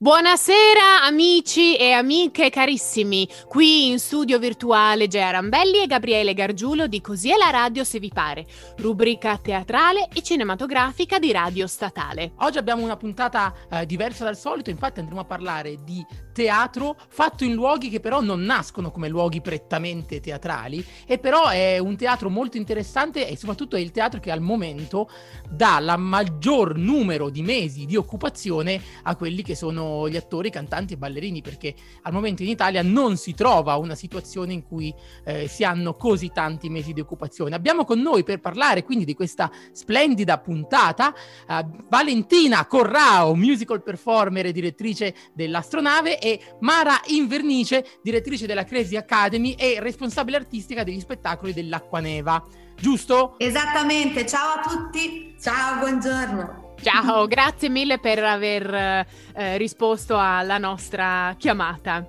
Buonasera amici e amiche carissimi, qui in studio virtuale Gea Rambelli e Gabriele Gargiulo di Così è la radio se vi pare, rubrica teatrale e cinematografica di Radio Statale. Oggi abbiamo una puntata eh, diversa dal solito, infatti andremo a parlare di teatro fatto in luoghi che però non nascono come luoghi prettamente teatrali e però è un teatro molto interessante e soprattutto è il teatro che al momento dà la maggior numero di mesi di occupazione a quelli che sono gli attori, cantanti e ballerini perché al momento in Italia non si trova una situazione in cui eh, si hanno così tanti mesi di occupazione. Abbiamo con noi per parlare quindi di questa splendida puntata eh, Valentina Corrao, musical performer e direttrice dell'astronave e Mara Invernice, direttrice della Crazy Academy e responsabile artistica degli spettacoli dell'Acquaneva. Giusto? Esattamente, ciao a tutti, ciao, buongiorno. Ciao, grazie mille per aver eh, risposto alla nostra chiamata.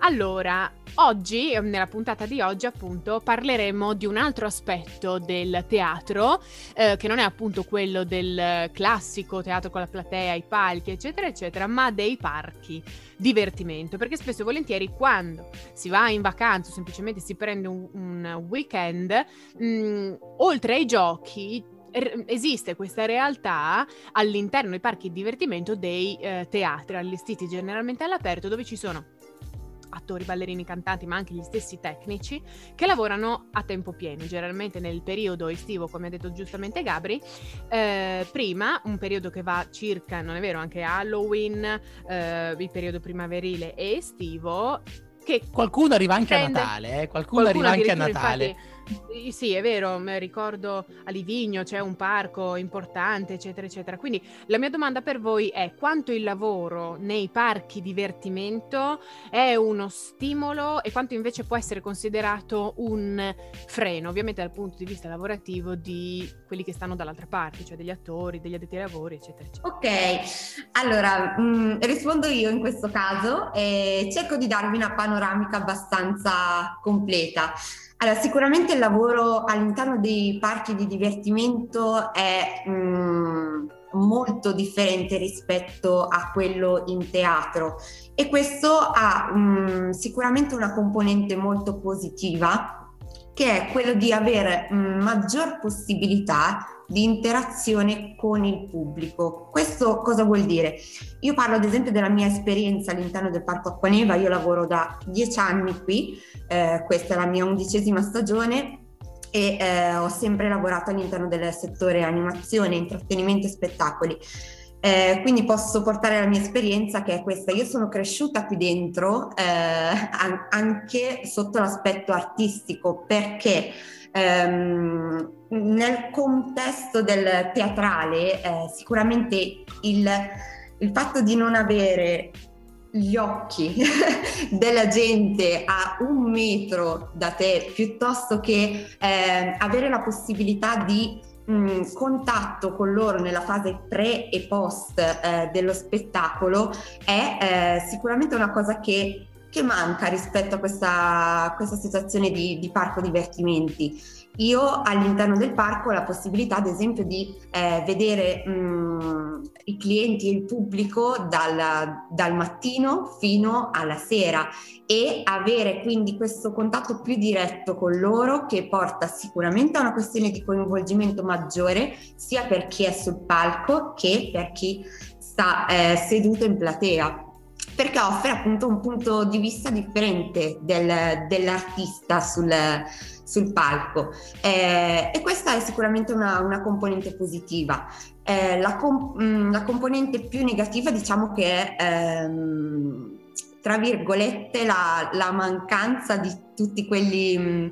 Allora, oggi, nella puntata di oggi, appunto, parleremo di un altro aspetto del teatro, eh, che non è appunto quello del classico teatro con la platea, i palchi, eccetera, eccetera, ma dei parchi divertimento, perché spesso e volentieri quando si va in vacanza o semplicemente si prende un, un weekend, mh, mm, oltre ai giochi esiste questa realtà all'interno dei parchi di divertimento dei eh, teatri allestiti generalmente all'aperto dove ci sono attori, ballerini, cantanti, ma anche gli stessi tecnici che lavorano a tempo pieno, generalmente nel periodo estivo, come ha detto giustamente Gabri, eh, prima, un periodo che va circa, non è vero, anche Halloween, eh, il periodo primaverile e estivo, che qualcuno arriva anche prende... a Natale, eh? qualcuno, qualcuno arriva anche a Natale. Infatti, sì, è vero, ricordo a Livigno c'è un parco importante, eccetera, eccetera. Quindi la mia domanda per voi è quanto il lavoro nei parchi divertimento è uno stimolo e quanto invece può essere considerato un freno, ovviamente dal punto di vista lavorativo di quelli che stanno dall'altra parte, cioè degli attori, degli addetti ai lavori, eccetera, eccetera. Ok, allora mh, mm, rispondo io in questo caso e cerco di darvi una panoramica abbastanza completa. Allora, sicuramente il lavoro all'interno dei parchi di divertimento è mh, mm, molto differente rispetto a quello in teatro. E questo ha mh, mm, sicuramente una componente molto positiva che è quello di avere mm, maggior possibilità di interazione con il pubblico. Questo cosa vuol dire? Io parlo ad esempio della mia esperienza all'interno del Parco Acquaneva, io lavoro da dieci anni qui, eh, questa è la mia undicesima stagione e eh, ho sempre lavorato all'interno del settore animazione, intrattenimento e spettacoli. Eh, quindi posso portare la mia esperienza che è questa. Io sono cresciuta qui dentro eh, anche sotto l'aspetto artistico perché ehm, nel contesto del teatrale eh, sicuramente il, il fatto di non avere gli occhi della gente a un metro da te piuttosto che eh, avere la possibilità di mh, contatto con loro nella fase pre e post eh, dello spettacolo è eh, sicuramente una cosa che, che, manca rispetto a questa, questa situazione di, di parco divertimenti. Io all'interno del parco ho la possibilità, ad esempio, di eh, vedere mh, i clienti e il pubblico dal, dal, mattino fino alla sera e avere quindi questo contatto più diretto con loro che porta sicuramente a una questione di coinvolgimento maggiore sia per chi è sul palco che per chi sta eh, seduto in platea perché offre appunto un punto di vista differente del, dell'artista sul, sul palco eh, e questa è sicuramente una, una componente positiva. Eh, la, com- mm, la, componente più negativa diciamo che è ehm, tra virgolette la, la, mancanza di tutti quelli mm,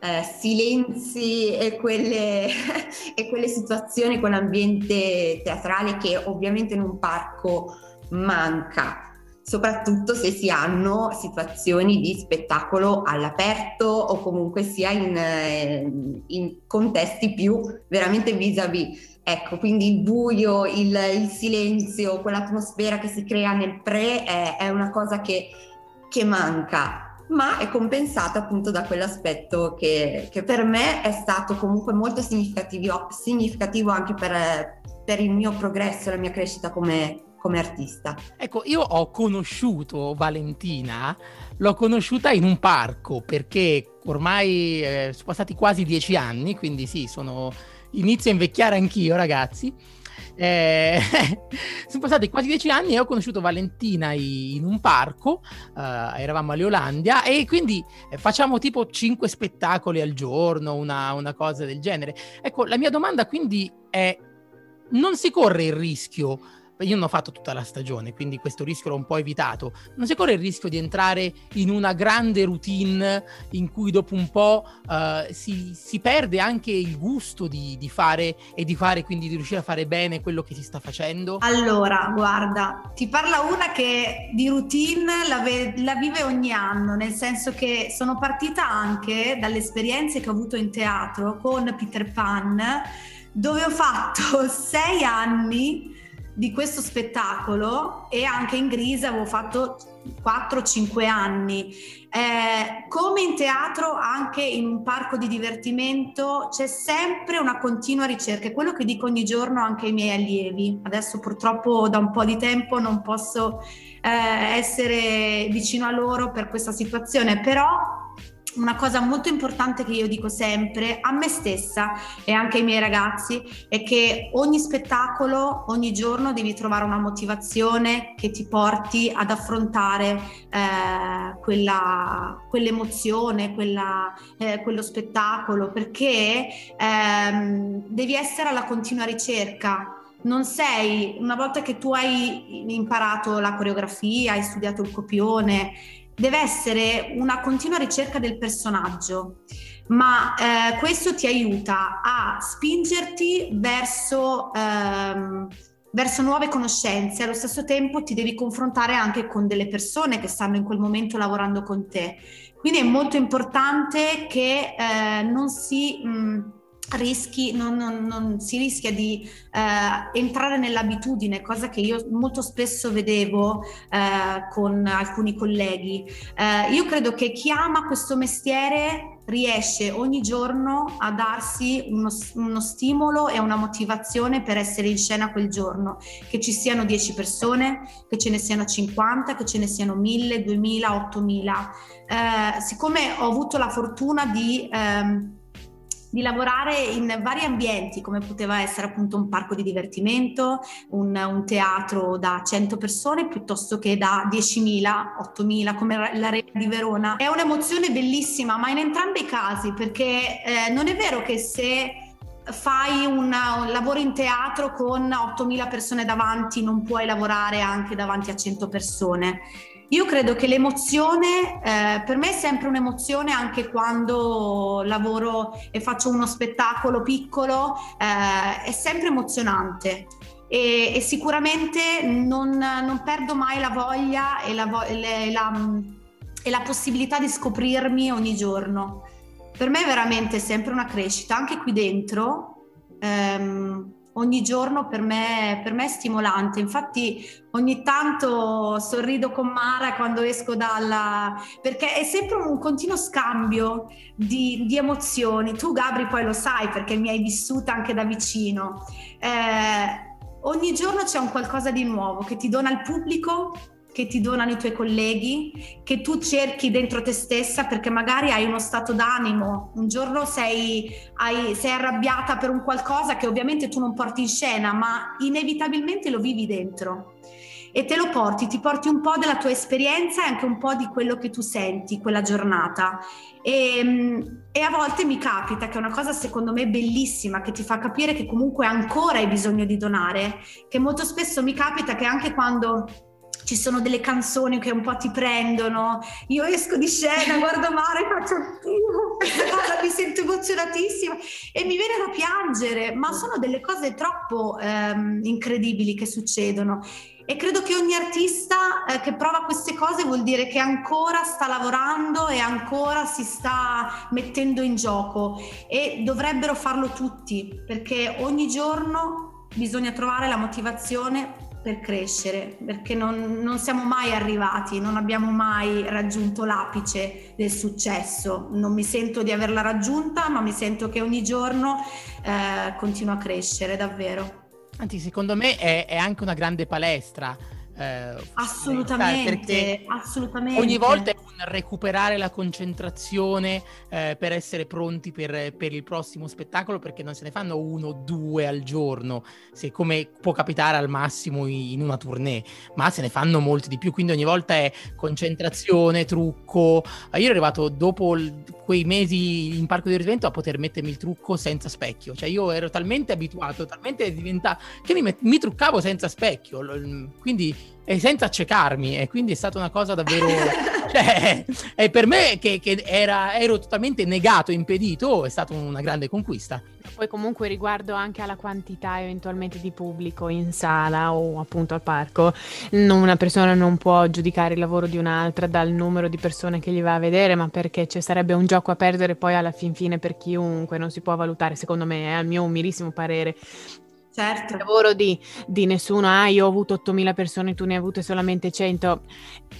eh, silenzi e quelle, e quelle situazioni, quell'ambiente teatrale che ovviamente in un parco manca soprattutto se si hanno situazioni di spettacolo all'aperto o comunque sia in, eh, in contesti più veramente vis-à-vis. Ecco, quindi il buio, il, il silenzio, quell'atmosfera che si crea nel pre è, è una cosa che, che, manca, ma è compensata appunto da quell'aspetto che, che per me è stato comunque molto significativo, significativo anche per, per il mio progresso, la mia crescita come, come artista. Ecco, io ho conosciuto Valentina, l'ho conosciuta in un parco perché ormai eh, sono passati quasi dieci anni, quindi sì, sono... inizio a invecchiare anch'io ragazzi. Eh, sono passati quasi dieci anni e ho conosciuto Valentina in un parco, uh, eravamo a Leolandia e quindi eh, facciamo tipo cinque spettacoli al giorno, una, una cosa del genere. Ecco, la mia domanda quindi è, non si corre il rischio io non ho fatto tutta la stagione, quindi questo rischio l'ho un po' evitato. Non si corre il rischio di entrare in una grande routine in cui dopo un po' uh, si, si, perde anche il gusto di, di, fare e di fare, quindi di riuscire a fare bene quello che si sta facendo? Allora, guarda, ti parla una che di routine la, ve- la vive ogni anno, nel senso che sono partita anche dalle esperienze che ho avuto in teatro con Peter Pan, dove ho fatto sei anni di questo spettacolo e anche in Grise avevo fatto 4-5 anni. Eh, come in teatro, anche in un parco di divertimento c'è sempre una continua ricerca, è quello che dico ogni giorno anche ai miei allievi. Adesso purtroppo da un po' di tempo non posso eh, essere vicino a loro per questa situazione, però una cosa molto importante che io dico sempre a me stessa e anche ai miei ragazzi è che ogni spettacolo, ogni giorno devi trovare una motivazione che ti porti ad affrontare eh, quella, quell'emozione, quella, eh, quello spettacolo, perché ehm, devi essere alla continua ricerca. Non sei, una volta che tu hai imparato la coreografia, hai studiato il copione, deve essere una continua ricerca del personaggio, ma eh, questo ti aiuta a spingerti verso, ehm, verso nuove conoscenze, allo stesso tempo ti devi confrontare anche con delle persone che stanno in quel momento lavorando con te. Quindi è molto importante che eh, non si... Mh, rischi, non, non, non, si rischia di eh, entrare nell'abitudine, cosa che io molto spesso vedevo eh, con alcuni colleghi. Eh, io credo che chi ama questo mestiere riesce ogni giorno a darsi uno, uno, stimolo e una motivazione per essere in scena quel giorno, che ci siano 10 persone, che ce ne siano 50, che ce ne siano 1000, 2000, 8000. siccome ho avuto la fortuna di... Ehm, di lavorare in vari ambienti, come poteva essere appunto un parco di divertimento, un, un teatro da 100 persone, piuttosto che da 10.000, 8.000, come l'Arena di Verona. È un'emozione bellissima, ma in entrambi i casi, perché eh, non è vero che se fai una, un lavoro in teatro con 8.000 persone davanti, non puoi lavorare anche davanti a 100 persone. Io credo che l'emozione, eh, per me è sempre un'emozione anche quando lavoro e faccio uno spettacolo piccolo, eh, è sempre emozionante. E, e sicuramente non, non, perdo mai la voglia e la, e, la, e la possibilità di scoprirmi ogni giorno. Per me è veramente sempre una crescita, anche qui dentro. Ehm, ogni giorno per me, per me, è stimolante. Infatti ogni tanto sorrido con Mara quando esco dalla... perché è sempre un continuo scambio di, di emozioni. Tu Gabri poi lo sai perché mi hai vissuta anche da vicino. Eh, ogni giorno c'è un qualcosa di nuovo che ti dona il pubblico che ti donano i tuoi colleghi, che tu cerchi dentro te stessa perché magari hai uno stato d'animo, un giorno sei, hai, sei, arrabbiata per un qualcosa che ovviamente tu non porti in scena, ma inevitabilmente lo vivi dentro e te lo porti, ti porti un po' della tua esperienza e anche un po' di quello che tu senti quella giornata. E, e a volte mi capita che è una cosa secondo me bellissima che ti fa capire che comunque ancora hai bisogno di donare, che molto spesso mi capita che anche quando ci sono delle canzoni che un po' ti prendono. Io esco di scena, guardo mare faccio cosa, mi sento emozionatissima e mi viene da piangere, ma sono delle cose troppo ehm, incredibili che succedono. E credo che ogni artista eh, che prova queste cose vuol dire che ancora sta lavorando e ancora si sta mettendo in gioco e dovrebbero farlo tutti perché ogni giorno bisogna trovare la motivazione per crescere, perché non, non, siamo mai arrivati, non abbiamo mai raggiunto l'apice del successo. Non mi sento di averla raggiunta, ma mi sento che ogni giorno eh, continua a crescere, davvero. Anzi, secondo me è, è anche una grande palestra eh, assolutamente, assolutamente. Ogni volta è un recuperare la concentrazione eh, per essere pronti per, per, il prossimo spettacolo, perché non se ne fanno uno o due al giorno, se come può capitare al massimo in una tournée, ma se ne fanno molti di più, quindi ogni volta è concentrazione, trucco. Io ero arrivato dopo il, quei mesi in parco di riferimento a poter mettermi il trucco senza specchio, cioè io ero talmente abituato, talmente diventato che mi, met- mi truccavo senza specchio, quindi e senza accecarmi e quindi è stata una cosa davvero cioè, e per me che, che era, ero totalmente negato, impedito, è stata una grande conquista. Poi comunque riguardo anche alla quantità eventualmente di pubblico in sala o appunto al parco, una persona non può giudicare il lavoro di un'altra dal numero di persone che gli va a vedere, ma perché ci sarebbe un gioco a perdere poi alla fin fine per chiunque, non si può valutare, secondo me, è al mio umilissimo parere, Certo. Il lavoro di, di, nessuno, ah io ho avuto 8.000 persone, tu ne hai avute solamente 100.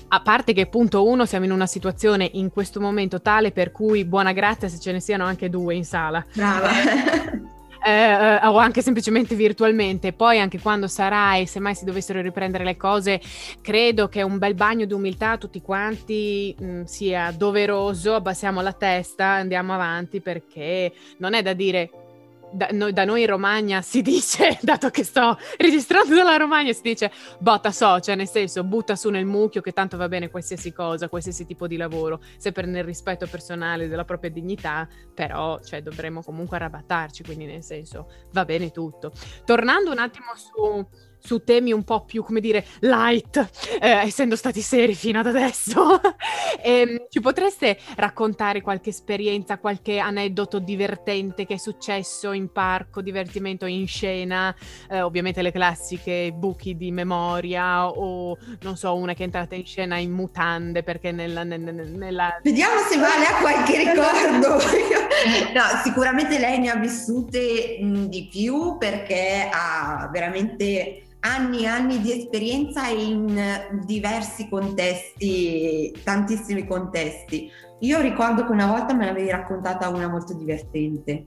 A parte che punto uno siamo in una situazione in questo momento tale per cui buona grazia se ce ne siano anche due in sala. Brava. Eh, eh, o anche semplicemente virtualmente. Poi anche quando sarà e se mai si dovessero riprendere le cose, credo che un bel bagno di umiltà a tutti quanti mh, mm, sia doveroso, abbassiamo la testa, andiamo avanti perché non è da dire da, no, da, noi in Romagna si dice, dato che sto registrando dalla Romagna, si dice botta so, cioè nel senso butta su nel mucchio che tanto va bene qualsiasi cosa, qualsiasi tipo di lavoro, sempre nel rispetto personale della propria dignità, però cioè, dovremmo comunque arrabattarci, quindi nel senso va bene tutto. Tornando un attimo su su temi un po' più, come dire, light, eh, essendo stati seri fino ad adesso. e, ehm, ci potreste raccontare qualche esperienza, qualche aneddoto divertente che è successo in parco, divertimento in scena, eh, ovviamente le classiche buchi di memoria o non so, una che è entrata in scena in mutande perché nella... nella, nella... Vediamo se vale a qualche ricordo. no, sicuramente lei ne ha vissute di più perché ha veramente anni e anni di esperienza in diversi contesti, tantissimi contesti. Io ricordo che una volta me l'avevi raccontata una molto divertente.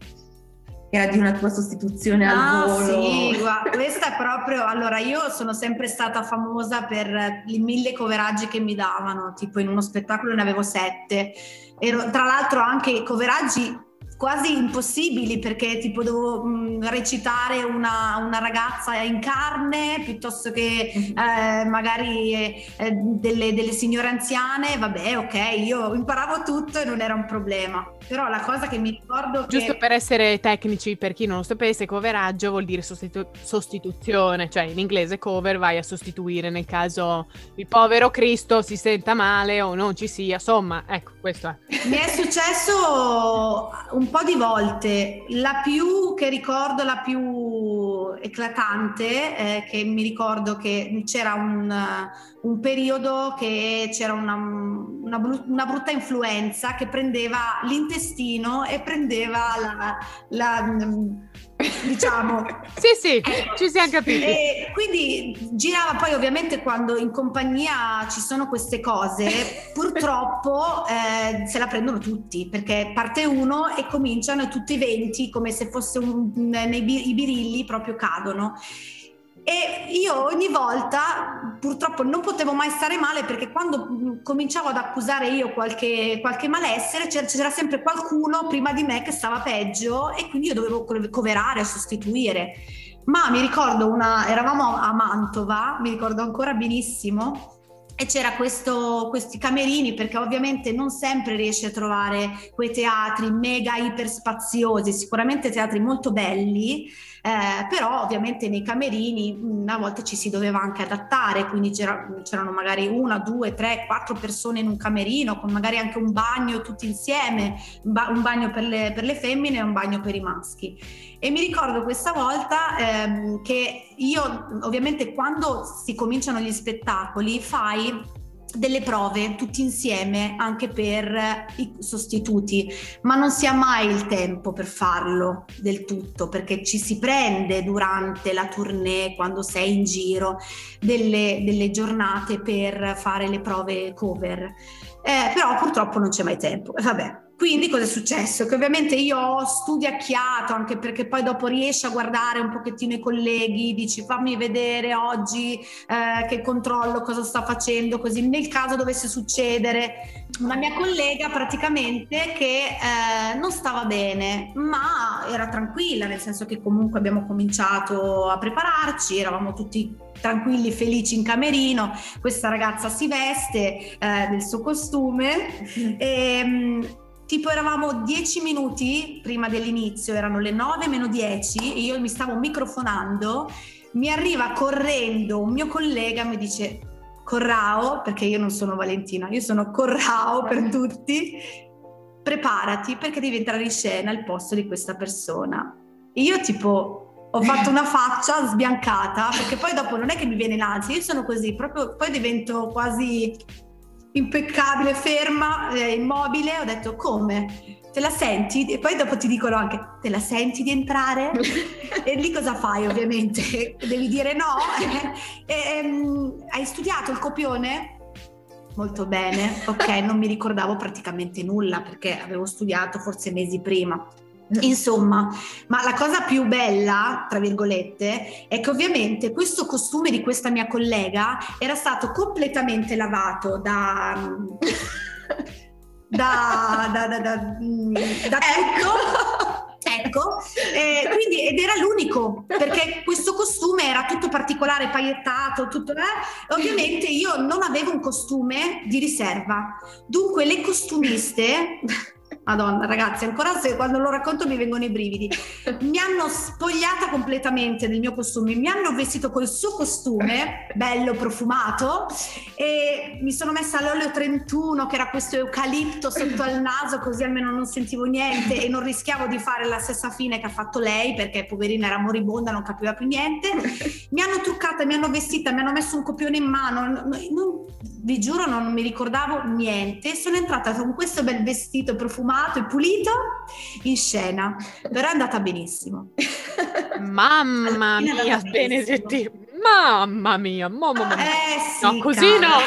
Era di una tua sostituzione ah, al volo. Sì, guarda, questa è proprio. Allora, io sono sempre stata famosa per i mille coveraggi che mi davano, tipo in uno spettacolo ne avevo sette. Ero, tra l'altro anche coveraggi quasi impossibili perché tipo devo mh, recitare una, una, ragazza in carne piuttosto che mm-hmm. eh, magari eh, delle, delle, signore anziane, vabbè ok, io imparavo tutto e non era un problema. Però la cosa che mi ricordo... Giusto che... per essere tecnici, per chi non lo sapesse, coveraggio vuol dire sostitu- sostituzione, cioè in inglese cover vai a sostituire nel caso il povero Cristo si senta male o non ci sia, insomma, ecco, questo è. Mi è successo un po' di volte. La più che ricordo, la più eclatante, è che mi ricordo che c'era un, un periodo che c'era una, una, una, brutta influenza che prendeva l'intestino e prendeva la, la diciamo. sì, sì, ci siamo capiti. E quindi girava poi ovviamente quando in compagnia ci sono queste cose, purtroppo eh, se la prendono tutti, perché parte uno e cominciano tutti i venti come se fosse un, nei, i birilli proprio cadono. E io ogni volta purtroppo non potevo mai stare male perché quando mm, cominciavo ad accusare io qualche, qualche malessere c'era, sempre qualcuno prima di me che stava peggio e quindi io dovevo coverare, sostituire. Ma mi ricordo una, eravamo a Mantova, mi ricordo ancora benissimo, e c'era questo, questi camerini perché ovviamente non sempre riesci a trovare quei teatri mega iper spaziosi, sicuramente teatri molto belli eh, però ovviamente nei camerini a volte ci si doveva anche adattare, quindi c'era, c'erano magari una, due, tre, quattro persone in un camerino, con magari anche un bagno tutti insieme, un bagno per le, per le femmine e un bagno per i maschi. E mi ricordo questa volta ehm, che io ovviamente quando si cominciano gli spettacoli fai delle prove tutti insieme anche per i sostituti, ma non si ha mai il tempo per farlo del tutto perché ci si prende durante la tournée, quando sei in giro, delle, delle giornate per fare le prove cover. Eh, però purtroppo non c'è mai tempo. Vabbè, quindi cosa è successo? Che ovviamente io ho studiacchiato, anche perché poi dopo riesci a guardare un pochettino i colleghi, dici fammi vedere oggi eh, che controllo, cosa sta facendo, così nel caso dovesse succedere. Una mia collega praticamente che eh, non stava bene, ma era tranquilla, nel senso che comunque abbiamo cominciato a prepararci, eravamo tutti tranquilli, felici in camerino, questa ragazza si veste eh, del suo costume e ehm, tipo eravamo dieci minuti prima dell'inizio, erano le nove meno dieci e io mi stavo microfonando, mi arriva correndo un mio collega, mi dice Corrao, perché io non sono Valentina, io sono Corrao per tutti, preparati perché devi entrare in scena al posto di questa persona. E io tipo ho fatto una faccia sbiancata perché poi dopo non è che mi viene l'ansia, io sono così, proprio poi divento quasi impeccabile, ferma, eh, immobile, ho detto come? Te la senti? E poi dopo ti dicono anche, te la senti di entrare? e lì cosa fai ovviamente? Devi dire no? e, um, hai studiato il copione? Molto bene, ok, non mi ricordavo praticamente nulla perché avevo studiato forse mesi prima. Insomma, ma la cosa più bella, tra virgolette, è che ovviamente questo costume di questa mia collega era stato completamente lavato da... da, da, da, da, da ecco. Ecco, eh, quindi, ed era l'unico perché questo costume era tutto particolare, paiettato, tutto, eh? ovviamente io non avevo un costume di riserva. Dunque, le costumiste Madonna, ragazzi, ancora se quando lo racconto mi vengono i brividi. Mi hanno spogliata completamente del mio costume, mi hanno vestito col suo costume, bello profumato, e mi sono messa l'olio 31, che era questo eucalipto sotto al naso, così almeno non sentivo niente e non rischiavo di fare la stessa fine che ha fatto lei, perché poverina era moribonda, non capiva più niente. Mi hanno truccata, mi hanno vestita, mi hanno messo un copione in mano, non, vi giuro non mi ricordavo niente. Sono entrata con questo bel vestito profumato sfumato e pulito in scena, però è andata benissimo. Mamma mia, Benedetti, mamma mia, mamma mia. Eh, sì, no, così no,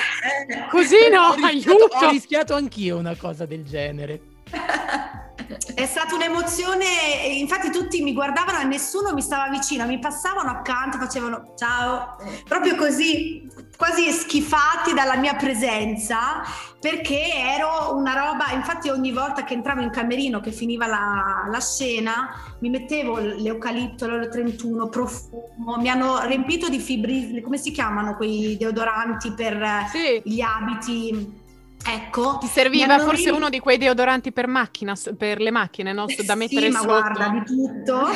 così no, ho rischiato, aiuto. Ho rischiato anch'io una cosa del genere. È stata un'emozione, infatti tutti mi guardavano e nessuno mi stava vicino, mi passavano accanto, facevano ciao, proprio così, quasi schifati dalla mia presenza, perché ero una roba, infatti ogni volta che entravo in camerino, che finiva la, la scena, mi mettevo l'eucalipto, l'olio 31, profumo, mi hanno riempito di fibri, come si chiamano quei deodoranti per sì. gli abiti Ecco, ti serviva forse uno di quei deodoranti per macchina, per le macchine, no? da mettere sì, sotto. ma guarda, di tutto.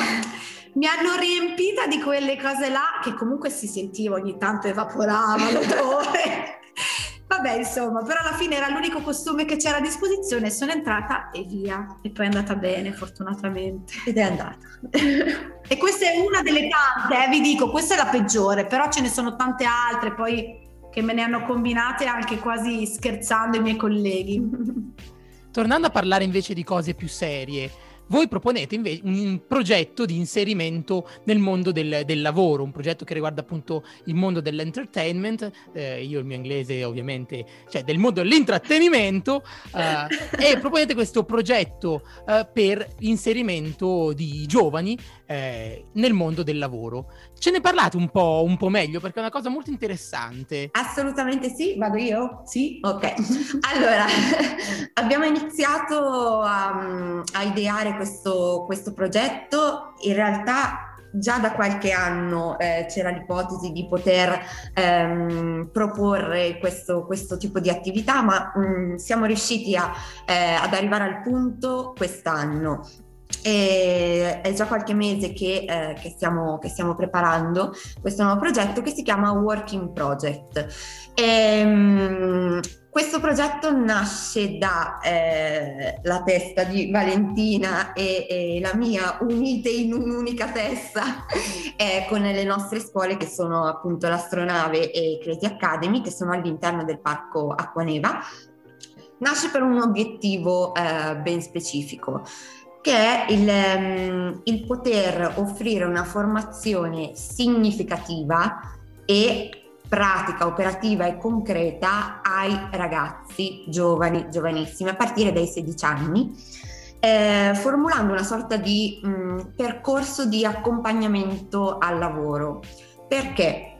Mi hanno riempita di quelle cose là che comunque si sentiva ogni tanto evaporava l'odore. Vabbè, insomma, però alla fine era l'unico costume che c'era a disposizione, sono entrata e via. E poi è andata bene, fortunatamente. Ed è andata. e questa è una delle tante, eh, vi dico, questa è la peggiore, però ce ne sono tante altre, poi che me ne hanno combinate anche quasi scherzando i miei colleghi. Tornando a parlare invece di cose più serie, voi proponete invece un progetto di inserimento nel mondo del, del lavoro, un progetto che riguarda appunto il mondo dell'entertainment, eh, io il mio inglese ovviamente, cioè del mondo dell'intrattenimento, eh, e proponete questo progetto eh, per l'inserimento di giovani eh, nel mondo del lavoro. Ce ne parlate un po', un po', meglio perché è una cosa molto interessante. Assolutamente sì, vado io? Sì? Ok. Allora, abbiamo iniziato a, a ideare questo, questo progetto, in realtà già da qualche anno eh, c'era l'ipotesi di poter ehm, proporre questo, questo, tipo di attività, ma mh, mm, siamo riusciti a, eh, ad arrivare al punto quest'anno. E è già qualche mese che, eh, che, stiamo, che, stiamo, preparando questo nuovo progetto che si chiama Working Project. E, ehm, questo progetto nasce da eh, testa di Valentina e, e, la mia unite in un'unica testa eh, con le nostre scuole che sono appunto l'Astronave e Creti Academy che sono all'interno del parco Acquaneva. Nasce per un obiettivo eh, ben specifico che è il, um, il poter offrire una formazione significativa e pratica, operativa e concreta ai ragazzi giovani, giovanissimi, a partire dai 16 anni, eh, formulando una sorta di mh, mm, percorso di accompagnamento al lavoro. Perché?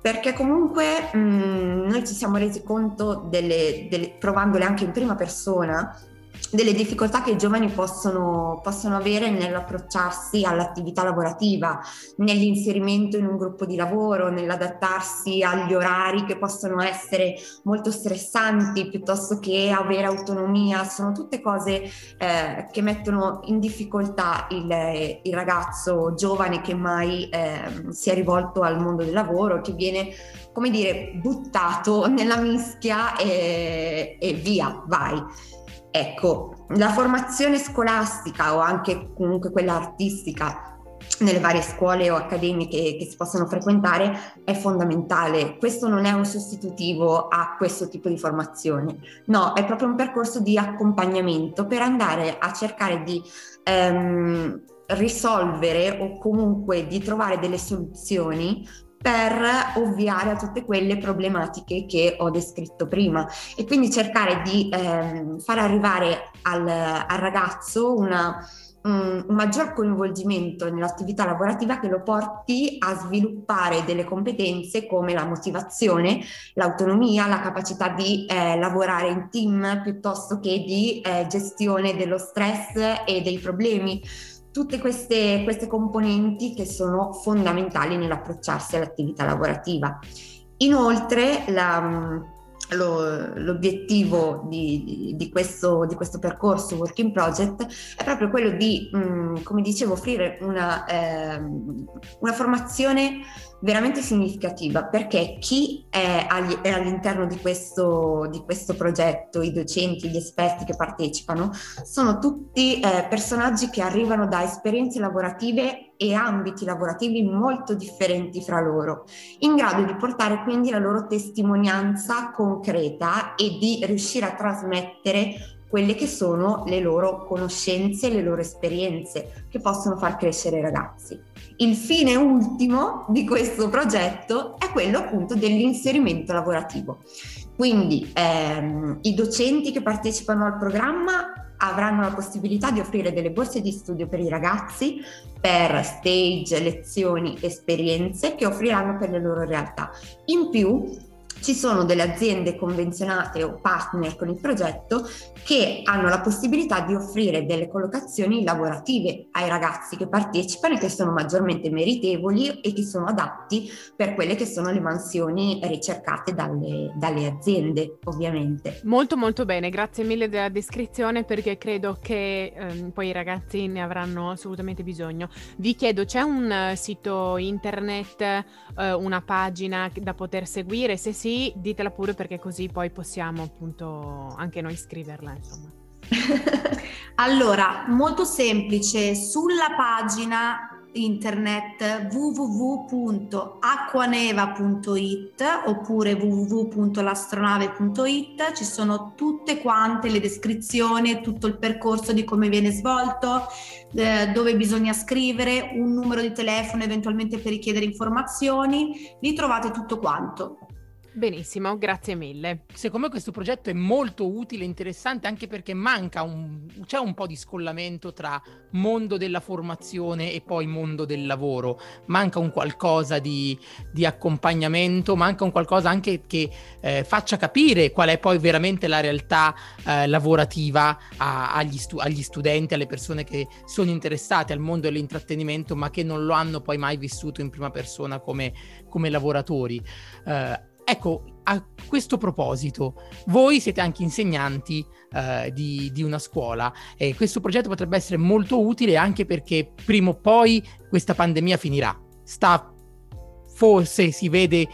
Perché comunque mh, mm, noi ci siamo resi conto, delle, delle, provandole anche in prima persona, delle difficoltà che i giovani possono, possono, avere nell'approcciarsi all'attività lavorativa, nell'inserimento in un gruppo di lavoro, nell'adattarsi agli orari che possono essere molto stressanti piuttosto che avere autonomia, sono tutte cose eh, che mettono in difficoltà il, il ragazzo giovane che mai eh, si è rivolto al mondo del lavoro, che viene come dire buttato nella mischia e, e via, vai. Ecco, la formazione scolastica o anche comunque quella artistica nelle varie scuole o accademiche che si possono frequentare è fondamentale. Questo non è un sostitutivo a questo tipo di formazione, no, è proprio un percorso di accompagnamento per andare a cercare di ehm, risolvere o comunque di trovare delle soluzioni per ovviare a tutte quelle problematiche che ho descritto prima. E quindi cercare di ehm, far arrivare al, al ragazzo una, un, maggior coinvolgimento nell'attività lavorativa che lo porti a sviluppare delle competenze come la motivazione, l'autonomia, la capacità di eh, lavorare in team piuttosto che di eh, gestione dello stress e dei problemi tutte queste, queste componenti che sono fondamentali nell'approcciarsi all'attività lavorativa. Inoltre la, lo, l'obiettivo di, di, questo, di, questo, percorso Working Project è proprio quello di, mh, come dicevo, offrire una, eh, una formazione veramente significativa perché chi è, all'interno di questo, di questo, progetto, i docenti, gli esperti che partecipano, sono tutti eh, personaggi che arrivano da esperienze lavorative e ambiti lavorativi molto differenti fra loro, in grado di portare quindi la loro testimonianza concreta e di riuscire a trasmettere quelle che sono le loro conoscenze, le loro esperienze che possono far crescere i ragazzi. Il fine ultimo di questo progetto è quello appunto dell'inserimento lavorativo. Quindi ehm, i docenti che partecipano al programma avranno la possibilità di offrire delle borse di studio per i ragazzi per stage, lezioni, esperienze che offriranno per le loro realtà. In più ci sono delle aziende convenzionate o partner con il progetto che hanno la possibilità di offrire delle collocazioni lavorative ai ragazzi che partecipano e che sono maggiormente meritevoli e che sono adatti per quelle che sono le mansioni ricercate dalle, dalle aziende, ovviamente. Molto molto bene, grazie mille della descrizione perché credo che ehm, poi i ragazzi ne avranno assolutamente bisogno. Vi chiedo, c'è un uh, sito internet, uh, una pagina da poter seguire? Se sì, ditela pure perché così poi possiamo appunto anche noi scriverla, insomma. allora, molto semplice, sulla pagina internet www.acquaneva.it oppure www.l'astronave.it ci sono tutte quante le descrizioni, tutto il percorso di come viene svolto, eh, dove bisogna scrivere, un numero di telefono eventualmente per richiedere informazioni, lì trovate tutto quanto. Benissimo, grazie mille. Secondo me questo progetto è molto utile e interessante anche perché manca un, c'è un po' di scollamento tra mondo della formazione e poi mondo del lavoro. Manca un qualcosa di, di accompagnamento, manca un qualcosa anche che eh, faccia capire qual è poi veramente la realtà eh, lavorativa a, agli, stu- agli, studenti, alle persone che sono interessate al mondo dell'intrattenimento ma che non lo hanno poi mai vissuto in prima persona come, come lavoratori. Eh, Ecco, a questo proposito, voi siete anche insegnanti eh, di, di, una scuola e questo progetto potrebbe essere molto utile anche perché prima o poi questa pandemia finirà. Sta, forse si vede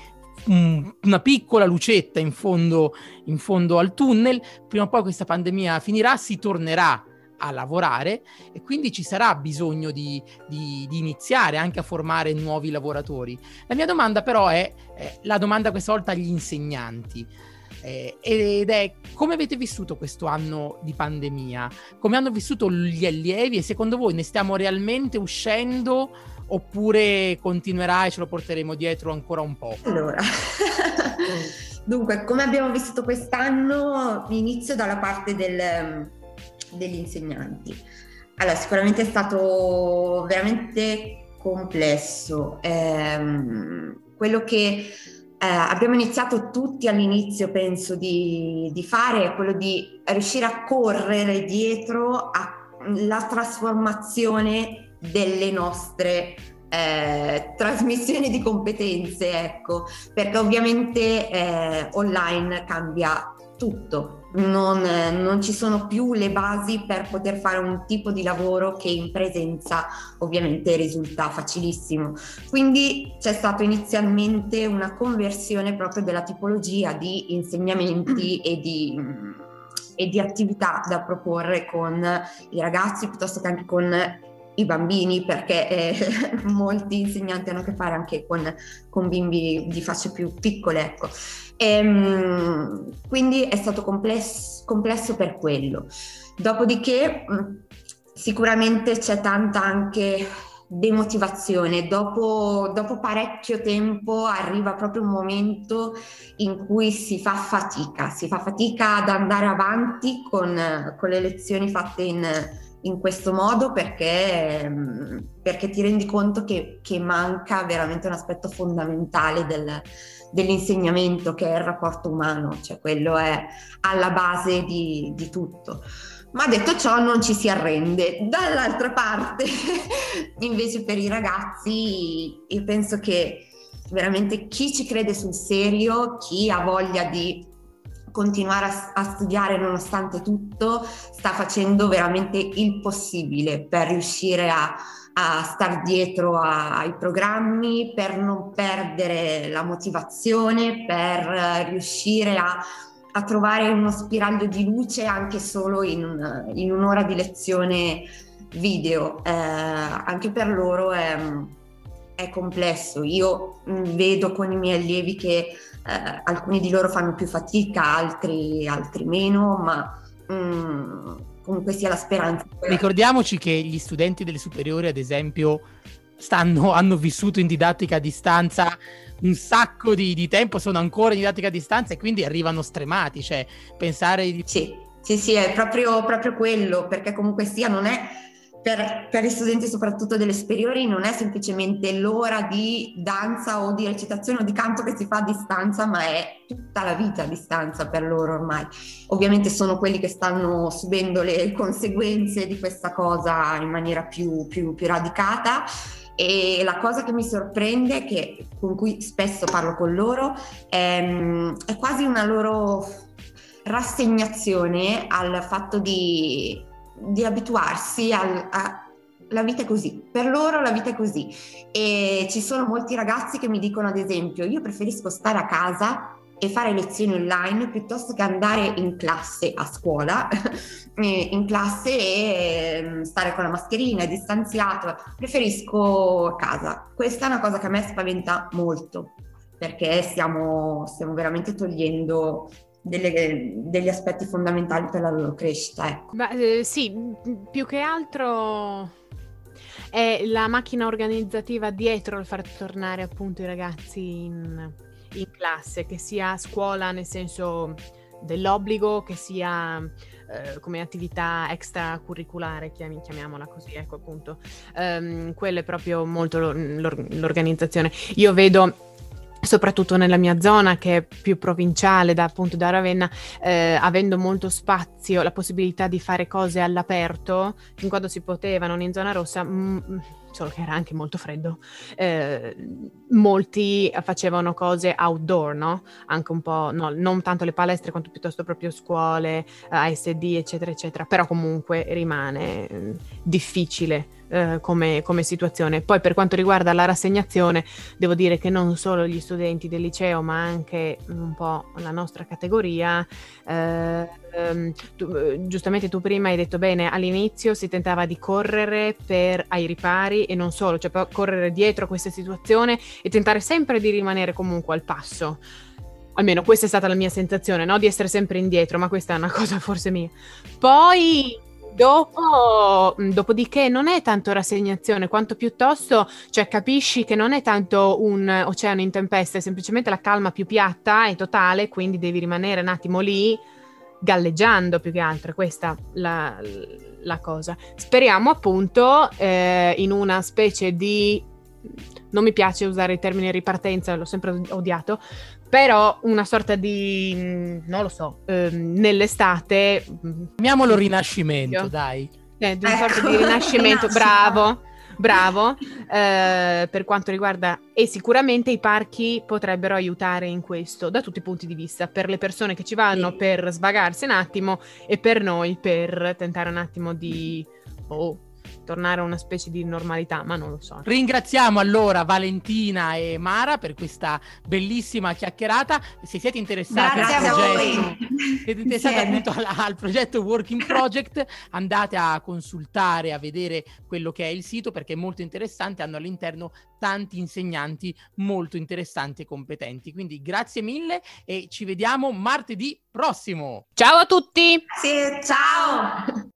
un, una piccola lucetta in fondo, in fondo al tunnel, prima o poi questa pandemia finirà, si tornerà a lavorare e quindi ci sarà bisogno di, di, di, iniziare anche a formare nuovi lavoratori. La mia domanda però è, è la domanda questa volta agli insegnanti. Eh, ed è come avete vissuto questo anno di pandemia? Come hanno vissuto gli allievi e secondo voi ne stiamo realmente uscendo oppure continuerà e ce lo porteremo dietro ancora un po'? Allora, Dunque, come abbiamo vissuto quest'anno, inizio dalla parte del, degli insegnanti. Allora, sicuramente è stato veramente complesso. Eh, quello che eh, abbiamo iniziato tutti all'inizio, penso, di, di, fare è quello di riuscire a correre dietro alla trasformazione delle nostre eh, trasmissioni di competenze, ecco, perché ovviamente eh, online cambia tutto. Non, non, ci sono più le basi per poter fare un tipo di lavoro che in presenza ovviamente risulta facilissimo. Quindi c'è stata inizialmente una conversione proprio della tipologia di insegnamenti e di, e di attività da proporre con i ragazzi piuttosto che anche con i bambini perché eh, molti insegnanti hanno a che fare anche con, con bimbi di fasce più piccole. Ecco. E, ehm, quindi è stato complesso, complesso per quello. Dopodiché mm, sicuramente c'è tanta anche demotivazione. Dopo, dopo, parecchio tempo arriva proprio un momento in cui si fa fatica, si fa fatica ad andare avanti con, con le lezioni fatte in in questo modo perché, perché ti rendi conto che, che, manca veramente un aspetto fondamentale del, dell'insegnamento che è il rapporto umano, cioè quello è alla base di, di tutto. Ma detto ciò non ci si arrende. Dall'altra parte, invece per i ragazzi, io penso che veramente chi ci crede sul serio, chi ha voglia di continuare a, a, studiare nonostante tutto, sta facendo veramente il possibile per riuscire a, a star dietro a, ai programmi, per non perdere la motivazione, per riuscire a, a trovare uno spiraglio di luce anche solo in, in un'ora di lezione video. Eh, anche per loro è, è complesso. Io mm, vedo con i miei allievi che eh, alcuni di loro fanno più fatica, altri, altri meno, ma mm, comunque sia la speranza. Ricordiamoci che gli studenti delle superiori, ad esempio, stanno, hanno vissuto in didattica a distanza un sacco di, di, tempo, sono ancora in didattica a distanza e quindi arrivano stremati, cioè pensare di... Sì, sì, sì, è proprio, proprio quello, perché comunque sia non è per, per, gli studenti soprattutto delle superiori non è semplicemente l'ora di danza o di recitazione o di canto che si fa a distanza, ma è tutta la vita a distanza per loro ormai. Ovviamente sono quelli che stanno subendo le conseguenze di questa cosa in maniera più, più, più radicata. E la cosa che mi sorprende, che, con cui spesso parlo con loro, è, è quasi una loro rassegnazione al fatto di di abituarsi al, a, la vita è così, per loro la vita è così e ci sono molti ragazzi che mi dicono ad esempio io preferisco stare a casa e fare lezioni online piuttosto che andare in classe a scuola, in classe e mm, stare con la mascherina, distanziato, preferisco a casa. Questa è una cosa che a me spaventa molto perché stiamo, stiamo veramente togliendo delle, degli aspetti fondamentali per la loro crescita. Ecco. Beh, eh, sì, più che altro è la macchina organizzativa dietro al far tornare appunto i ragazzi in, in classe, che sia a scuola nel senso dell'obbligo, che sia eh, come attività extracurriculare, chiam- chiamiamola così, ecco appunto. Um, quello è proprio molto l'or- l'organizzazione. Io vedo soprattutto nella mia zona che è più provinciale da appunto da Ravenna eh, avendo molto spazio la possibilità di fare cose all'aperto fin quando si poteva non in zona rossa mh, mm, solo che era anche molto freddo, eh, molti facevano cose outdoor, no? Anche un po', no, non tanto le palestre quanto piuttosto proprio scuole, ASD, eccetera, eccetera, però comunque rimane eh, difficile eh, come, come, situazione. Poi per quanto riguarda la rassegnazione, devo dire che non solo gli studenti del liceo, ma anche un po' la nostra categoria, eh, ehm, tu, eh, giustamente tu prima hai detto bene, all'inizio si tentava di correre per, ai ripari e non solo, cioè correre dietro a questa situazione e tentare sempre di rimanere comunque al passo almeno questa è stata la mia sensazione, no? di essere sempre indietro, ma questa è una cosa forse mia. Poi Dopo, mm, dopodiché non è tanto rassegnazione quanto piuttosto, cioè capisci che non è tanto un oceano in tempesta, è semplicemente la calma più piatta e totale, quindi devi rimanere un attimo lì galleggiando più che altro, questa la, la cosa. Speriamo appunto eh, in una specie di non mi piace usare il termine ripartenza, l'ho sempre odiato, però una sorta di, non lo so, ehm, nell'estate... Mm, Chiamiamolo rinascimento, io. dai. Eh, di una ecco. sorta di rinascimento, bravo, bravo, eh, per quanto riguarda... E sicuramente i parchi potrebbero aiutare in questo, da tutti i punti di vista, per le persone che ci vanno sì. per svagarsi un attimo e per noi per tentare un attimo di... Oh, tornare a una specie di normalità, ma non lo so. Ringraziamo allora Valentina e Mara per questa bellissima chiacchierata. Se siete interessati, al progetto, siete interessati appunto al, al, progetto Working Project, andate a consultare, a vedere quello che è il sito perché è molto interessante, hanno all'interno tanti insegnanti molto interessanti e competenti. Quindi grazie mille e ci vediamo martedì prossimo. Ciao a tutti! Sì, ciao!